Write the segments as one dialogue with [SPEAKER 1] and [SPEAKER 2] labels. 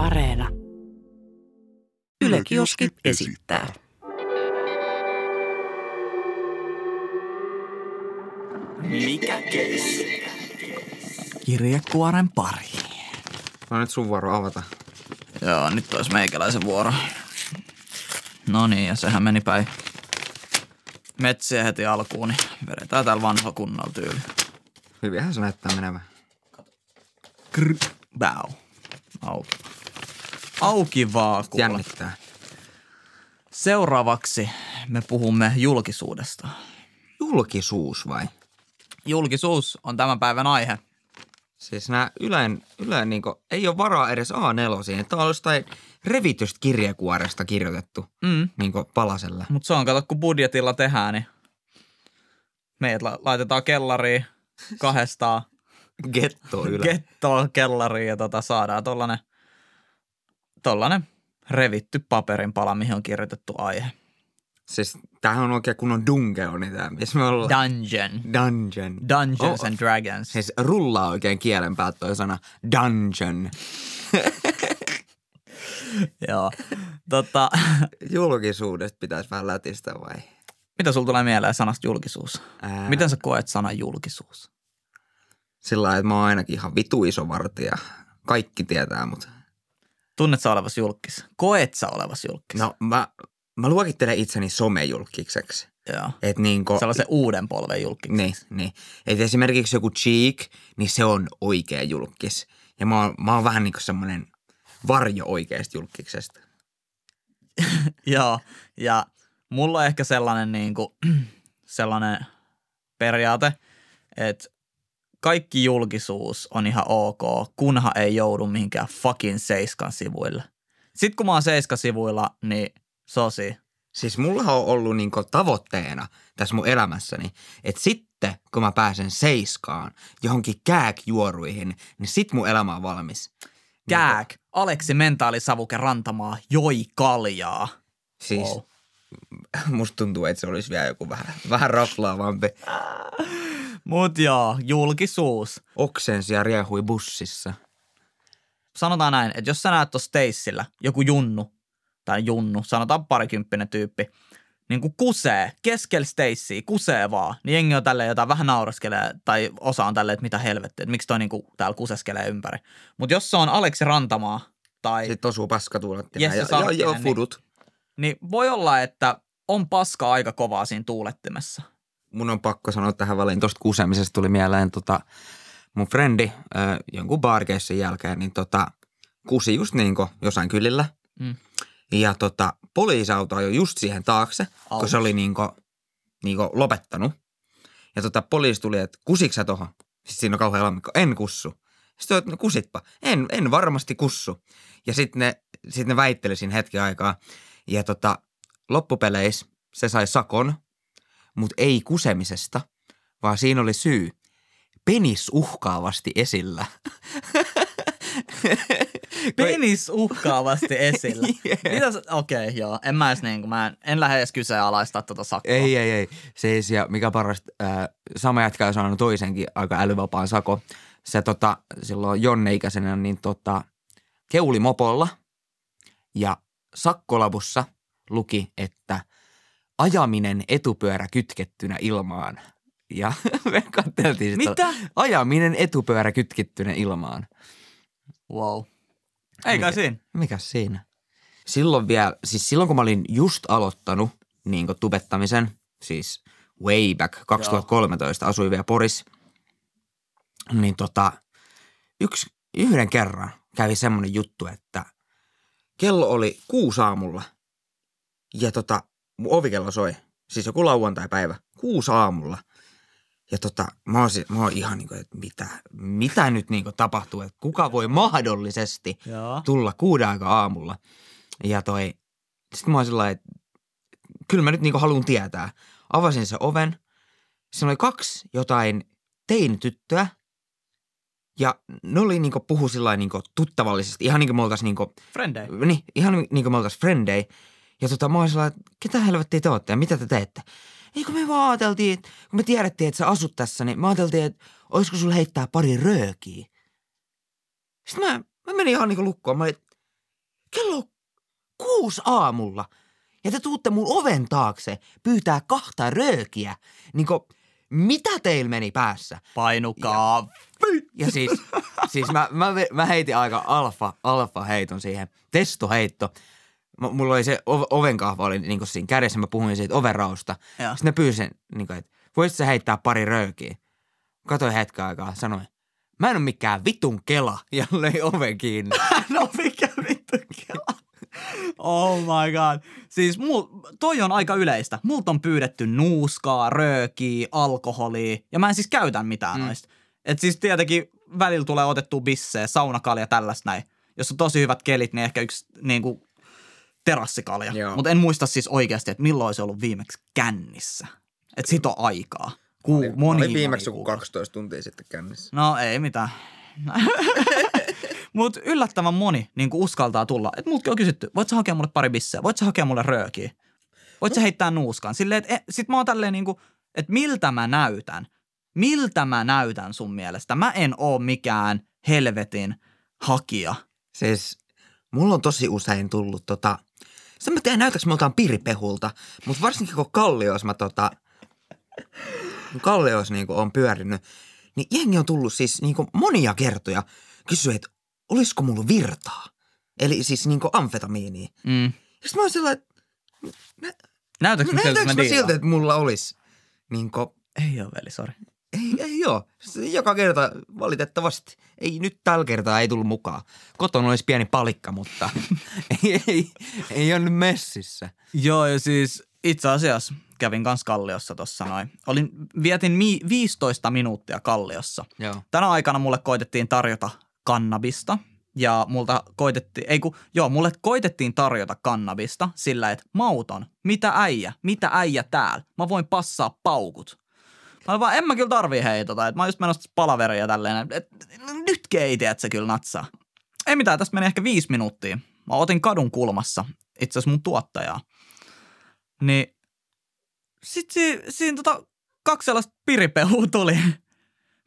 [SPEAKER 1] Areena. Yle Kioski esittää.
[SPEAKER 2] Mikä keissi?
[SPEAKER 3] Kirjekuoren pari.
[SPEAKER 4] No nyt sun vuoro avata.
[SPEAKER 3] Joo, nyt olisi meikäläisen vuoro. No niin, ja sehän meni päin metsiä heti alkuun, niin vedetään täällä vanhalla kunnolla tyyli.
[SPEAKER 4] Hyvinhän se näyttää menevän.
[SPEAKER 3] Krr, bau. Auki. Auki vaan, kuule.
[SPEAKER 4] Jännittää.
[SPEAKER 3] Seuraavaksi me puhumme julkisuudesta.
[SPEAKER 4] Julkisuus vai?
[SPEAKER 3] Julkisuus on tämän päivän aihe.
[SPEAKER 4] Siis nää Ylen, Ylen niinku, ei ole varaa edes A4. Tää on jostain revitystä kirjekuoresta kirjoitettu
[SPEAKER 3] Mm.
[SPEAKER 4] niinku palasella.
[SPEAKER 3] Mutta se on, kato, kun budjetilla tehdään, niin meidät la- laitetaan kellariin kahdestaan
[SPEAKER 4] Getto Yle.
[SPEAKER 3] gettoon kellariin ja tota saadaan tollanen, tollanen revitty paperin pala, mihin on kirjoitettu aihe.
[SPEAKER 4] Siis tämähän on oikein kunnon dungeoni tää, missä me ollaan.
[SPEAKER 3] Dungeon.
[SPEAKER 4] Dungeon.
[SPEAKER 3] Dungeons
[SPEAKER 4] Oh,
[SPEAKER 3] and Dragons.
[SPEAKER 4] Siis rullaa oikein kielen päältä toi sana dungeon.
[SPEAKER 3] Joo. Tota,
[SPEAKER 4] Julkisuudesta pitäisi vähän lätistä vai?
[SPEAKER 3] mitä sulla tulee mieleen sanasta julkisuus?
[SPEAKER 4] Ää,
[SPEAKER 3] Miten sä koet sanan julkisuus?
[SPEAKER 4] Sillä lailla, että mä oon ainakin ihan vitu iso vartija. Kaikki tietää mut.
[SPEAKER 3] Tunnet sä olevas julkis? Koet sä olevas julkis?
[SPEAKER 4] No mä, mä luokittelen itseni somejulkikseksi.
[SPEAKER 3] Joo.
[SPEAKER 4] Et niinku,
[SPEAKER 3] Sellaisen uuden polven julkis.
[SPEAKER 4] niin, niin. Et esimerkiksi joku Cheek, niin se on oikea julkis. Ja mä oon, mä oon vähän niinku semmonen varjo oikeasta julkiksesta.
[SPEAKER 3] Joo, ja mulla on ehkä sellainen, niin kuin, sellainen periaate, että kaikki julkisuus on ihan ok, kunhan ei joudu mihinkään fucking seiskan sivuille. Sitten kun mä oon seiskan sivuilla, niin sosi.
[SPEAKER 4] Siis mulla on ollut niinku tavoitteena tässä mun elämässäni, että sitten kun mä pääsen seiskaan johonkin kääkjuoruihin, niin sit mun elämä on valmis.
[SPEAKER 3] Kääk, Aleksi Mentaalisavuke Rantamaa joi kaljaa.
[SPEAKER 4] Siis
[SPEAKER 3] Wow.
[SPEAKER 4] musta tuntuu, että se olisi vielä joku vähän, vähän raflaavampi.
[SPEAKER 3] Mut joo, julkisuus.
[SPEAKER 4] Oksensi ja riehui bussissa.
[SPEAKER 3] sanotaan näin, että jos sä näet tuossa Stacella joku junnu, tai junnu, sanotaan parikymppinen tyyppi, niin kuin kusee, keskellä Stacea, kusee vaan, niin jengi on tälleen jotain vähän nauraskelee, tai osa on tälleen, että mitä helvettiä, että miksi toi niin kuin täällä kuseskelee ympäri. Mutta jos se on Aleksi Rantamaa, tai,
[SPEAKER 4] Sitten osuu paskatuulettimeen
[SPEAKER 3] Jesse
[SPEAKER 4] ja, ja, ja
[SPEAKER 3] niin-
[SPEAKER 4] fudut.
[SPEAKER 3] niin voi olla, että on paska aika kovaa siinä tuulettimessa.
[SPEAKER 4] Mun on pakko sanoa tähän väliin, tosta kusemisesta tuli mieleen tota, mun frendi äh, jonkun baarkeissin jälkeen, niin tota, kusi just niinku jossain kylillä.
[SPEAKER 3] Mm.
[SPEAKER 4] Ja tota, poliisiauto ajoi just siihen taakse, kun se oli niinku, niinku lopettanut. Ja tota, poliisi tuli, että kusiks sä tohon? Sitten siinä on kauhean lammikko, en kussu. Sitten että no kusitpa, en, en varmasti kussu. Ja sitten ne, sit ne väitteli siinä hetki aikaa. Ja tota, loppupeleissä se sai sakon, mutta ei kusemisesta, vaan siinä oli syy. Penis uhkaavasti esillä.
[SPEAKER 3] Penis uhkaavasti esillä.
[SPEAKER 4] Yeah.
[SPEAKER 3] Okei, okay, joo. En mä edes niin kuin, mä en, en lähde edes kyseenalaistaa tota sakkoa.
[SPEAKER 4] Ei, ei, ei. Siis, ja mikä parasta, äh, sama jätkä on saanut toisenkin aika älyvapaan sako. Se tota, silloin Jonne-ikäisenä, niin tota, keuli mopolla ja sakkolapussa luki, että ajaminen etupyörä kytkettynä ilmaan. Ja me katteltiin sitä.
[SPEAKER 3] Mitä?
[SPEAKER 4] Ajaminen etupyörä kytkettynä ilmaan.
[SPEAKER 3] Wow. Eikä
[SPEAKER 4] Mikä?
[SPEAKER 3] siinä.
[SPEAKER 4] Mikäs siinä? Silloin vielä, siis silloin kun mä olin just aloittanut niin tubettamisen, siis way back 2013, asuin vielä Poris, niin tota, yksi, yhden kerran kävi semmoinen juttu, että kello oli kuusi aamulla ja tota, mun ovikello soi, siis joku lauantai-päivä, kuusi aamulla. Ja tota, mä oon, si- mä oon ihan niin kuin, että mitä, mitä nyt niin kuin tapahtuu, että kuka voi mahdollisesti
[SPEAKER 3] Joo.
[SPEAKER 4] tulla kuuden aikaa aamulla. Ja toi, sitten mä oon sillä että kyllä mä nyt niinku haluan tietää. Avasin se oven. Siinä oli kaksi jotain teinityttöä. Ja ne oli niinku puhu sillä niinku tuttavallisesti. Ihan niinku me oltais niinku,
[SPEAKER 3] Frendei.
[SPEAKER 4] niin, ihan niinku me oltais frendei. Ja tota mä oon että ketä helvettiä te ootte ja mitä te teette? Ei kun me vaan ajateltiin, että kun me tiedettiin, että sä asut tässä, niin me ajateltiin, että olisiko sulla heittää pari röökiä. Sitten mä, mä menin ihan niinku lukkoon. Mä olin, kello on kuusi aamulla. Ja te tuutte mun oven taakse pyytää kahta röökiä. Niinku, mitä teillä meni päässä?
[SPEAKER 3] Painukaa.
[SPEAKER 4] Ja siis, siis mä, mä, mä heitin aika alfa, alfa heiton siihen, testoheitto. Mulla oli se ov- ovenkahva oli niin siinä kädessä, mä puhuin siitä ovenrausta.
[SPEAKER 3] Joo.
[SPEAKER 4] Sitten mä pyysin, niin kuin, että voisit sä heittää pari röökiä? Katoin hetken aikaa, sanoin, mä en ole mikään vitun kela, ja löi oven kiinni.
[SPEAKER 3] no mikä vittu kela. Oh my god. Siis mul, toi on aika yleistä. Multa on pyydetty nuuskaa, röökiä, alkoholia, ja mä en siis käytä mitään mm. noista. Et siis tietenkin välillä tulee otettua bissejä, saunakalja, tällaista näin. Jos on tosi hyvät kelit, niin ehkä yksi niin kuin terassikalja.
[SPEAKER 4] Joo.
[SPEAKER 3] Mutta en muista siis oikeasti, että milloin se ollut viimeksi kännissä. Että sit on aikaa. Ku,
[SPEAKER 5] Oli,
[SPEAKER 3] moni,
[SPEAKER 5] oli viimeksi
[SPEAKER 3] moni
[SPEAKER 5] joku
[SPEAKER 3] kuukausi.
[SPEAKER 5] 12 tuntia sitten kännissä.
[SPEAKER 3] No ei mitään. Mutta yllättävän moni niin uskaltaa tulla. Et multakin on kysytty, voit sä hakea mulle pari bisseä? Voit sä hakea mulle röökiä? Voit sä heittää nuuskan? Silleen, että e, sit mä oon tälleen niinku, että miltä mä näytän? Miltä mä näytän sun mielestä? Mä en oo mikään helvetin hakija.
[SPEAKER 4] Siis mulla on tosi usein tullut tota, sen mä tiedän näytäks me oltaan piripehulta, mutta varsinkin kun Kallios mä tota, Kallios niinku on pyörinyt, niin jengi on tullut siis niinku monia kertoja kysyä, että olisiko mulla virtaa. Eli siis niinku amfetamiinia.
[SPEAKER 3] Mm.
[SPEAKER 4] Ja sit mä oon sellainen, että
[SPEAKER 3] Näytäks mä siltä,
[SPEAKER 4] näytääkö
[SPEAKER 3] että mä
[SPEAKER 4] mä siltä, että mulla olisi niinku,
[SPEAKER 3] Ei oo veli, sori.
[SPEAKER 4] Ei, ei oo. Se Joka kerta valitettavasti. Ei nyt tällä kertaa ei tullut mukaan. Kotona olisi pieni palikka, mutta ei, ei, ei ole nyt messissä.
[SPEAKER 3] Joo, ja siis itse asiassa kävin kans Kalliossa tossa noin. Olin, vietin mi- 15 minuuttia Kalliossa.
[SPEAKER 4] Joo.
[SPEAKER 3] Tänä aikana mulle koitettiin tarjota kannabista ja multa koitettiin, ei kun, joo, mulle koitettiin tarjota kannabista sillä, että mauton, mitä äijä, mitä äijä täällä, mä voin passaa paukut. Mä vaan, en mä kyllä tarvii hei tota, että mä oon just menossa palaveria tälleen, että nyt ei tiedä, että se kyllä natsaa. Ei mitään, tästä meni ehkä viisi minuuttia. Mä otin kadun kulmassa itse asiassa mun tuottajaa. Niin sit si, siinä tota, kaksi sellaista piripehua tuli.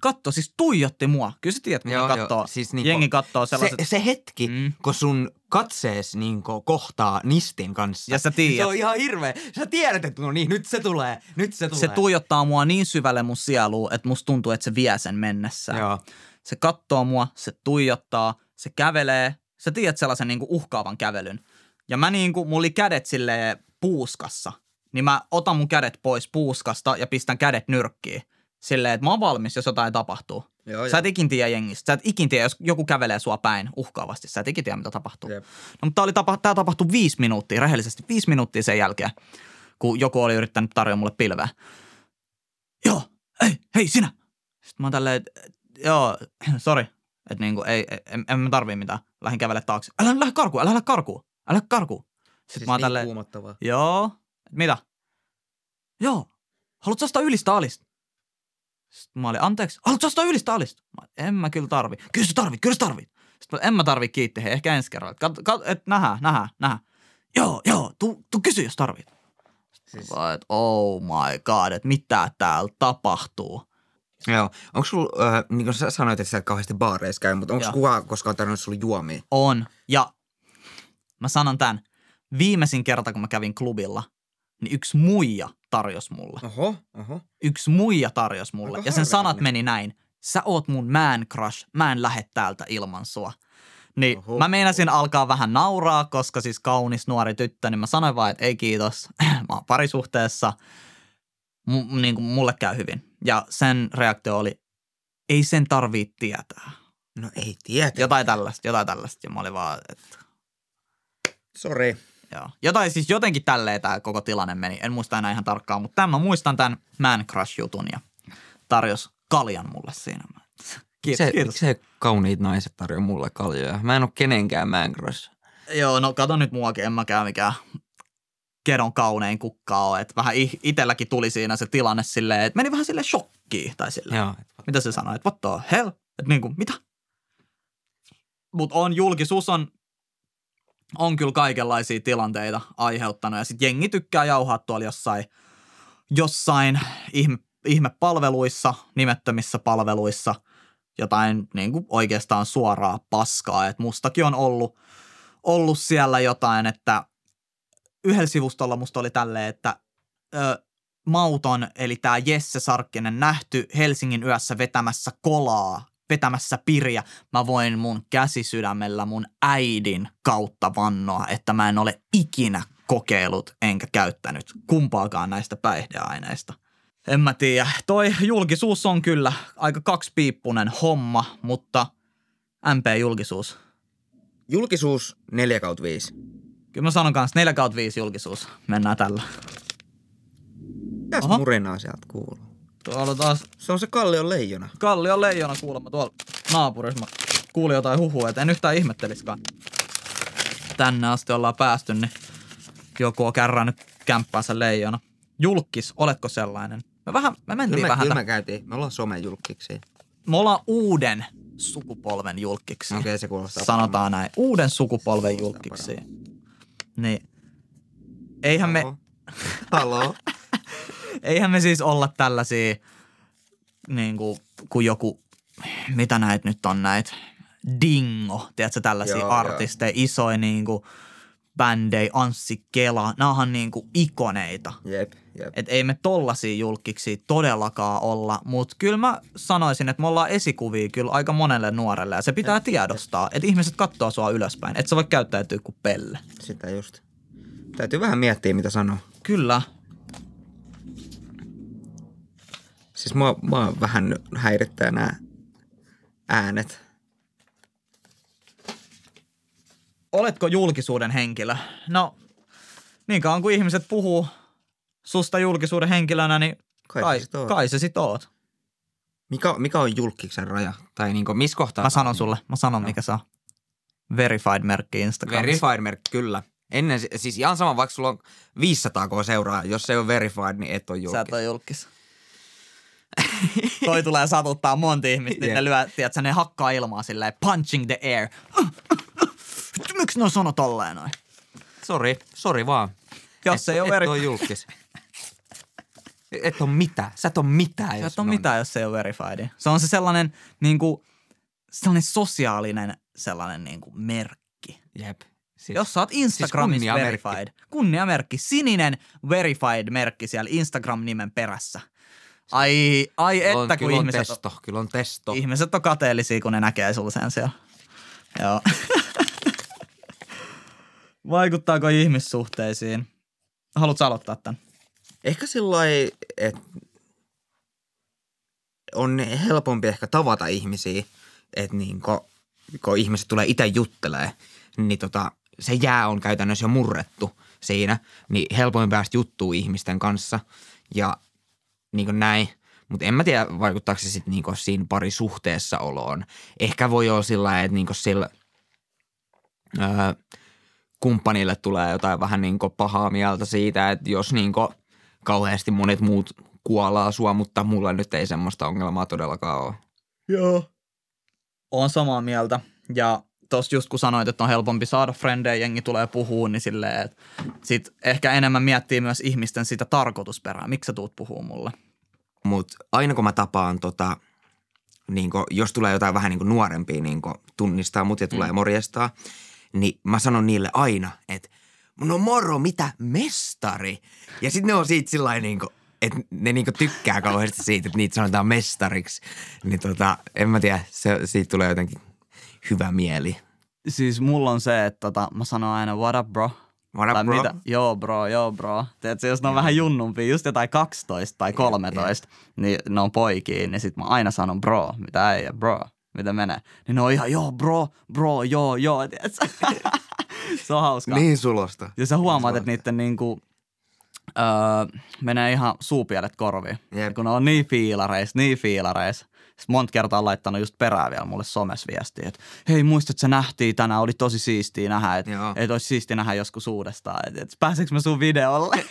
[SPEAKER 3] Katto, siis tuijotti mua. Kyllä sä tiedät, mitä
[SPEAKER 4] Joo,
[SPEAKER 3] kattoo.
[SPEAKER 4] joo, siis niinku-
[SPEAKER 3] Jengi kattoo
[SPEAKER 4] Se,
[SPEAKER 3] sellaiset.
[SPEAKER 4] se hetki,
[SPEAKER 3] Mm.
[SPEAKER 4] kun sun katsees niinku kohtaa nistin kanssa.
[SPEAKER 3] Ja sä
[SPEAKER 4] niin
[SPEAKER 3] tiedät.
[SPEAKER 4] Se on ihan hirveä. Sä tiedät, että no niin, nyt se tulee, nyt se tulee.
[SPEAKER 3] se tuijottaa mua niin syvälle mun sieluun, että musta tuntuu, että se vie sen mennessään.
[SPEAKER 4] Joo.
[SPEAKER 3] Se kattoo mua, se tuijottaa, se kävelee. Sä tiedät sellaisen niinku uhkaavan kävelyn. Ja mä niinku, mulla oli kädet silleen puuskassa. Niin mä otan mun kädet pois puuskasta ja pistän kädet nyrkkiin. Silleen, että mä oon valmis, jos jotain tapahtuu.
[SPEAKER 5] Joo,
[SPEAKER 3] Sä et ikin tiedä jengistä. Sä et ikin tiedä, jos joku kävelee sua päin uhkaavasti. Sä et ikin tiedä, mitä tapahtuu.
[SPEAKER 5] Jep.
[SPEAKER 3] No, mutta oli tapa, tää tapahtui viisi minuuttia, rehellisesti viisi minuuttia sen jälkeen, kun joku oli yrittänyt tarjota mulle pilveä. Joo, ei, hei sinä. Sitten mä oon tälleen, että joo, sorry. Että niinku, ei, ei, en, en mä tarvii mitään. Lähdin kävele taakse. Älä lähde karkuun, älä lähde karkuun. Älä lähde karkuun. Sitten
[SPEAKER 5] Siis
[SPEAKER 3] mä oon
[SPEAKER 5] niin
[SPEAKER 3] tälleen. Joo. Mitä? Joo. Haluatko ostaa ylistä alista? Sitten mä olin, anteeksi, haluatko ostaa ylistä alista? Mä, olin, en mä kyllä tarvi. Kyllä sä tarvit, kyllä sä tarvit. Sitten mä, en mä tarvi kiitti, hei, ehkä ensi kerralla. Kat, kat, et nähdään, nähdään, nähdään. Joo, joo, tuu, tuu kysy, jos tarvit. Siis... Vaan, että oh my god, että mitä täällä tapahtuu.
[SPEAKER 4] Joo. Onko sulla, äh, niin kuin sä sanoit, että sä et kauheasti baareissa käy, mutta onko kukaan koskaan tarjonnut sulle juomia?
[SPEAKER 3] On. Ja mä sanon tämän. Viimeisin kerta, kun mä kävin klubilla, niin yksi muija tarjosi mulle.
[SPEAKER 5] Oho, oho.
[SPEAKER 3] yksi muija tarjosi mulle.
[SPEAKER 5] Aika
[SPEAKER 3] ja sen sanat meni näin. Sä oot mun man crush, mä en lähde täältä ilman sua. Niin
[SPEAKER 5] Oho.
[SPEAKER 3] mä meinasin alkaa vähän nauraa, koska siis kaunis nuori tyttö, niin mä sanoin vaan, että ei kiitos, mä oon parisuhteessa, M- niin kuin mulle käy hyvin. Ja sen reaktio oli, ei sen tarvii tietää.
[SPEAKER 4] No ei tiedä.
[SPEAKER 3] Jotain tällaista, jotain tällaista. Ja mä olin vaan, että
[SPEAKER 5] Sori.
[SPEAKER 3] Joo. Jotain siis jotenkin tälleen tämä koko tilanne meni. En muista enää ihan tarkkaan, mutta tämän mä muistan tämän man crush jutun ja tarjos kaljan mulle siinä. Kiitos,
[SPEAKER 4] se,
[SPEAKER 3] kiitos.
[SPEAKER 4] se kauniit naiset tarjoaa mulle kaljoja. Mä en ole kenenkään man crush.
[SPEAKER 3] Joo, no kato nyt muakin, en mäkään mikään kedon kaunein kukka ole. Että vähän i- itelläkin tuli siinä se tilanne silleen, että meni vähän sille shokkiin tai silleen.
[SPEAKER 4] Joo.
[SPEAKER 3] Mitä se sanoi, että what the hell? Että niinku, mitä? Mut on, julkisuus on, on kyllä kaikenlaisia tilanteita aiheuttanut. Ja sit jengi tykkää jauhaa tuolla jossain, jossain ihme, ihmepalveluissa, nimettömissä palveluissa, jotain niin kuin oikeastaan suoraa paskaa. Et mustakin on ollut, ollut siellä jotain, että yhdellä sivustolla musta oli tälleen, että ö, Mauton, eli tämä Jesse Sarkkinen, nähty Helsingin yössä vetämässä kolaa, vetämässä piriä. Mä voin mun käsisydämellä mun äidin kautta vannoa, että mä en ole ikinä kokeillut enkä käyttänyt kumpaakaan näistä päihdeaineista. En mä tiedä. Toi julkisuus on kyllä aika kaksipiippunen homma, mutta MP-julkisuus.
[SPEAKER 4] Julkisuus 4 kautta 5.
[SPEAKER 3] Kyllä mä sanon kanssa 4 kautta 5 julkisuus. Mennään tällä.
[SPEAKER 4] Mitäs murinaa sieltä kuuluu?
[SPEAKER 3] Tuolla taas
[SPEAKER 4] Se on se Kallion leijona.
[SPEAKER 3] Kallion leijona kuulemma tuolla naapurissa. Mä kuulin jotain huhua, että en yhtään ihmetteliskaan. Tänne asti ollaan päästy, niin joku on kärrännyt kämppäänsä leijona. Julkis, oletko sellainen? Me vähän, me mentiin
[SPEAKER 4] Kyllä me,
[SPEAKER 3] vähän.
[SPEAKER 4] kyllä me käytiin. Me ollaan somejulkkiksi.
[SPEAKER 3] me ollaan uuden sukupolven julkiksi.
[SPEAKER 4] Okei, se kuulostaa
[SPEAKER 3] Sanotaan näin. Uuden sukupolven julkiksi. Niin. Eihän me,
[SPEAKER 4] Halo.
[SPEAKER 3] eihän me siis olla tällaisia, niin kuin, kuin joku, mitä näitä nyt on näitä, Dingo, tiedätkö, tällaisia
[SPEAKER 4] Joo,
[SPEAKER 3] joo, artisteja, isoja niin kuin, bändejä, Anssi Kela, nämä onhan niin kuin ikoneita.
[SPEAKER 4] Jep, jep.
[SPEAKER 3] Et ei me tollasia julkiksi todellakaan olla, mutta kyllä mä sanoisin, että me ollaan esikuvia kyllä aika monelle nuorelle ja se pitää tiedostaa, että ihmiset katsoo sua ylöspäin, et sä voi käyttäytyä kuin pelle.
[SPEAKER 4] Sitä just. Täytyy vähän miettiä, mitä sanoo.
[SPEAKER 3] Kyllä,
[SPEAKER 4] Siis mua, mua vähän häirittää nämä äänet.
[SPEAKER 3] oletko julkisuuden henkilö? No, niin kauan kuin ihmiset puhuu susta julkisuuden henkilönä, niin
[SPEAKER 4] Kai
[SPEAKER 3] kai,
[SPEAKER 4] sä sit oot.
[SPEAKER 3] kai sä sit oot.
[SPEAKER 4] Mikä, mikä on julkiksen raja?
[SPEAKER 6] Tai niinku, missä kohtaa?
[SPEAKER 3] Mä sanon sulle, mä sanon mikä se on. Verified-merkki Instagramissa.
[SPEAKER 6] Verified-merkki, kyllä. Ennen, siis ihan sama, vaikka sulla on 500 k seuraa, jos se ei ole verified, niin et ole
[SPEAKER 3] Sä
[SPEAKER 6] julkis.
[SPEAKER 3] et ole julkis. Toi tulee satuttaa monta ihmistä, niin
[SPEAKER 6] Jep.
[SPEAKER 3] ne lyö, tiedätkö, ne hakkaa ilmaa silleen punching the air. Miksi ne on sano tolleen noin?
[SPEAKER 6] Sori, sori vaan.
[SPEAKER 3] Jos
[SPEAKER 6] et,
[SPEAKER 3] ei ole
[SPEAKER 6] et ole julkis. Et on mitään. Sä et ole mitään,
[SPEAKER 3] Sä
[SPEAKER 6] jos
[SPEAKER 3] et
[SPEAKER 6] on.
[SPEAKER 3] mitään, jos se ei ole verified. Se on se sellainen, niin kuin, sellainen sosiaalinen sellainen niin kuin merkki.
[SPEAKER 6] Jep. Siis,
[SPEAKER 3] Jos sä oot Instagramissa
[SPEAKER 6] siis kunniamerkki.
[SPEAKER 3] verified, kunniamerkki, sininen verified-merkki siellä Instagram-nimen perässä. Ai, ai
[SPEAKER 6] kyllä on,
[SPEAKER 3] että kun
[SPEAKER 6] kyllä on
[SPEAKER 3] ihmiset,
[SPEAKER 6] testo, kyllä on testo.
[SPEAKER 3] ihmiset on kateellisia, kun ne näkee sulla sen siellä. Joo. Vaikuttaako ihmissuhteisiin? Haluatko aloittaa tämän?
[SPEAKER 4] Ehkä sillä että on helpompi ehkä tavata ihmisiä, että niin kun, kun ihmiset tulee itse juttelee, niin tota, se jää on käytännössä jo murrettu siinä, niin helpompi päästä juttuun ihmisten kanssa ja niin kuin näin. Mutta en mä tiedä, vaikuttaako se sitten niinku siinä parisuhteessa oloon. Ehkä voi olla sillä lailla, että niinku sillä öö, kumppanille tulee jotain vähän niinku pahaa mieltä siitä, että jos niinku kauheasti monet muut kuolaa sua, mutta mulla nyt ei semmoista ongelmaa todellakaan ole.
[SPEAKER 3] Joo. Oon samaa mieltä. Ja tossa just kun sanoit, että on helpompi saada frendejä, jengi tulee puhuun, niin silleen, että sit ehkä enemmän miettii myös ihmisten sitä tarkoitusperää. Miksi sä tuut puhuu mulle?
[SPEAKER 4] Mutta aina kun mä tapaan tota, niin kun, jos tulee jotain vähän niin kuin nuorempia niin kun tunnistaa mut ja tulee mm. morjestaa, niin mä sanon niille aina, että no moro, mitä mestari? Ja sitten ne on siitä sillä niin kuin, että ne niin tykkää kauheasti siitä, että niitä sanotaan mestariksi. Niin tota, en mä tiedä, se, siitä tulee jotenkin hyvä mieli.
[SPEAKER 3] Siis mulla on se, että tota, mä sanon aina what up bro.
[SPEAKER 4] What up,
[SPEAKER 3] tai
[SPEAKER 4] bro?
[SPEAKER 3] Mitä? Joo bro, joo bro. Tiedätkö, jos ne on vähän junnumpia, just jotain 12 tai 13, niin ne on poikia, niin sit mä aina sanon bro, mitä äijä, bro, mitä menee. Niin ne on ihan joo bro, bro, joo, joo, tiedätkö? se on hauskaa.
[SPEAKER 4] Niin sulosta.
[SPEAKER 3] Ja sä huomaat, että niiden niinku, öö, menee ihan suupielet korviin.
[SPEAKER 4] Jep.
[SPEAKER 3] Ja kun ne on niin fiilareis, niin fiilareis. Sitten monta kertaa on laittanut just perään vielä mulle somes viestiä, että hei muistat, sä nähtiin tänään, oli tosi siistiä nähdä, että et olisi siistiä nähdä joskus uudestaan, että et, pääseekö mä sun videolle?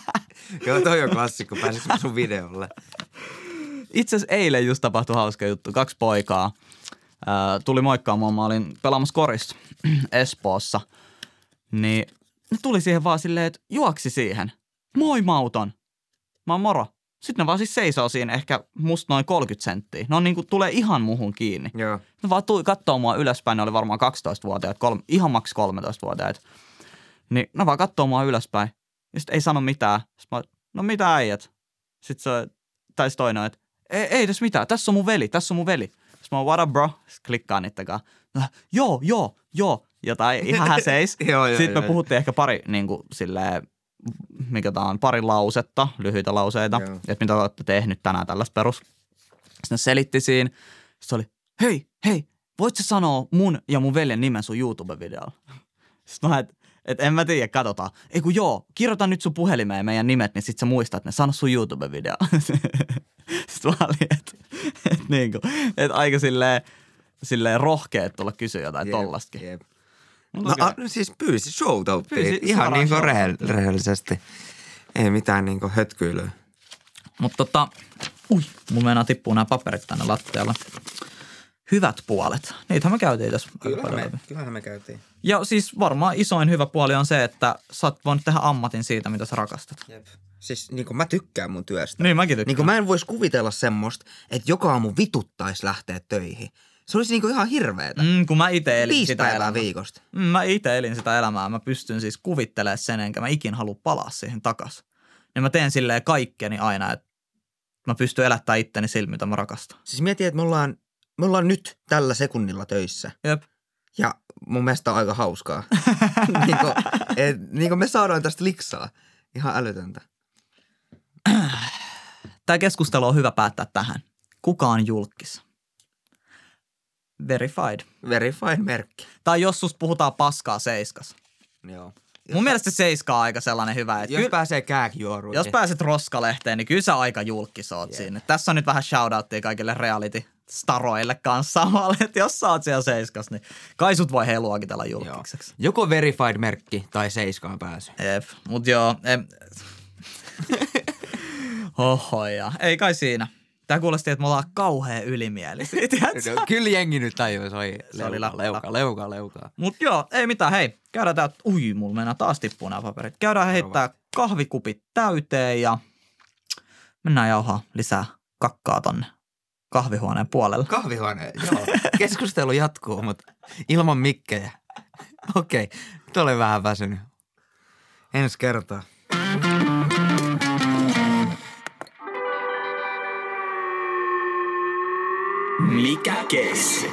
[SPEAKER 4] Joo, toi on klassikko. Pääsitkö mä sun videolle?
[SPEAKER 3] Itse asiassa eilen just tapahtui hauska juttu. Kaksi poikaa ää, tuli moikkaamaan. Mä olin pelaamassa korissa Espoossa. Niin ne tuli siihen vaan silleen, että juoksi siihen. Moi Mauton. Mä oon moro. Sitten ne vaan siis seisoo siinä ehkä musta noin 30 senttiä. Ne on niinku, tulee ihan muhun kiinni.
[SPEAKER 4] Joo.
[SPEAKER 3] Ne vaan tuli kattoo mua ylöspäin, ne oli varmaan 12-vuotiaat, kolme, ihan maks 13-vuotiaat. Niin ne vaan kattoo mua ylöspäin. Ja sitten ei sano mitään. Sitten mä, no mitä äijät? Sitten se, tai toinen, että ei, ei tässä mitään, tässä on mun veli, tässä on mun veli. Sitten mä oon, what up bro? Sitten klikkaan kanssa. No, joo, joo, joo. Jotain ihan häseis.
[SPEAKER 4] Joo, joo,
[SPEAKER 3] Sitten me
[SPEAKER 4] joo.
[SPEAKER 3] puhuttiin ehkä pari niin kuin, silleen, mikä tää on, pari lausetta, lyhyitä lauseita,
[SPEAKER 4] Joo.
[SPEAKER 3] että mitä olette tehnyt tänään tällaista perus. Sitten selitti siinä. Se oli, hei, hei, voit sä sanoa mun ja mun veljen nimen sun YouTube-videolla? Sitten mä, että et en mä tiedä, katsotaan. Ei kun joo, kirjoita nyt sun puhelimeen meidän nimet, niin sit sä muistat ne. Sano sun YouTube-video. Sitten mä olin, että et, niinku, et aika silleen, silleen rohkeet tulla kysyä jotain
[SPEAKER 4] Jep,
[SPEAKER 3] tollastakin.
[SPEAKER 4] jep. No, a, siis pyysi showtouttiin.
[SPEAKER 3] Pyysi
[SPEAKER 4] Ihan niin kuin rehell- rehellisesti. Ei mitään niin kuin hötkyilyä.
[SPEAKER 3] Mutta tota, ui, mun meinaa tippuu nämä paperit tänne lattialle. Hyvät puolet. Niitähän me käytiin tässä.
[SPEAKER 4] Kyllähän me, kyllähän me käytiin.
[SPEAKER 3] Ja siis varmaan isoin hyvä puoli on se, että sä oot voinut tehdä ammatin siitä, mitä sä rakastat.
[SPEAKER 4] Jep. Siis niin kuin mä tykkään mun työstä.
[SPEAKER 3] Niin mäkin tykkään.
[SPEAKER 4] Niin kuin mä en voisi kuvitella semmoista, että joka aamu vituttaisi lähteä töihin. Se olisi niin kuin ihan hirveetä. Mm,
[SPEAKER 3] Mm, kun mä itse elin
[SPEAKER 4] Viisi
[SPEAKER 3] sitä
[SPEAKER 4] päivää
[SPEAKER 3] elämää.
[SPEAKER 4] viikosta.
[SPEAKER 3] Mm, mä itse elin sitä elämää. Mä pystyn siis kuvittelemaan sen, enkä mä ikin halua palaa siihen takas. Ja mä teen silleen kaikkeni aina, että mä pystyn elättämään itteni sillä, mitä mä rakastan.
[SPEAKER 4] Siis mietin, että me ollaan, me ollaan nyt tällä sekunnilla töissä.
[SPEAKER 3] Jep.
[SPEAKER 4] Ja mun mielestä on aika hauskaa. niin, kuin, et, niin kuin me saadaan tästä liksaa. Ihan älytöntä.
[SPEAKER 3] Tämä keskustelu on hyvä päättää tähän. Kuka on julkis? Verified.
[SPEAKER 4] Verified merkki.
[SPEAKER 3] Tai jos susta puhutaan paskaa seiskas.
[SPEAKER 4] Joo.
[SPEAKER 3] Mun mielestä se seiska on aika sellainen hyvä, että
[SPEAKER 4] Jos
[SPEAKER 3] kyllä,
[SPEAKER 4] pääsee kääkijuoruihin.
[SPEAKER 3] jos pääset roskalehteen, niin kyllä sä aika julkis oot
[SPEAKER 4] Jep.
[SPEAKER 3] siinä. Tässä on nyt vähän shoutouttia kaikille reality staroille kanssa samalle, että jos sä oot siellä seiskas, niin kai sut voi luokitella
[SPEAKER 4] Joo.
[SPEAKER 3] julkiseksi.
[SPEAKER 4] Joko verified merkki tai seiskaan pääsy.
[SPEAKER 3] Jep, mut joo. Em... Oho, ja. Ei kai siinä. Tää kuulosti, että me ollaan kauhean ylimielisiä?
[SPEAKER 4] No, kyllä jengi nyt tajui, se oli
[SPEAKER 3] Se oli
[SPEAKER 4] leuka, leuka, leuka, leuka.
[SPEAKER 3] Mut joo, ei mitään, hei. Käydään tää, ui, mulla mennään taas tippuu nämä paperit. Käydään heittää kahvikupit täyteen ja mennään jauhaa lisää kakkaa tonne kahvihuoneen puolelle.
[SPEAKER 4] Kahvihuone, joo. Keskustelu jatkuu, mutta ilman mikkejä. Okei, nyt olen vähän väsynyt. Ensi kertaa.
[SPEAKER 7] Mikä keissi?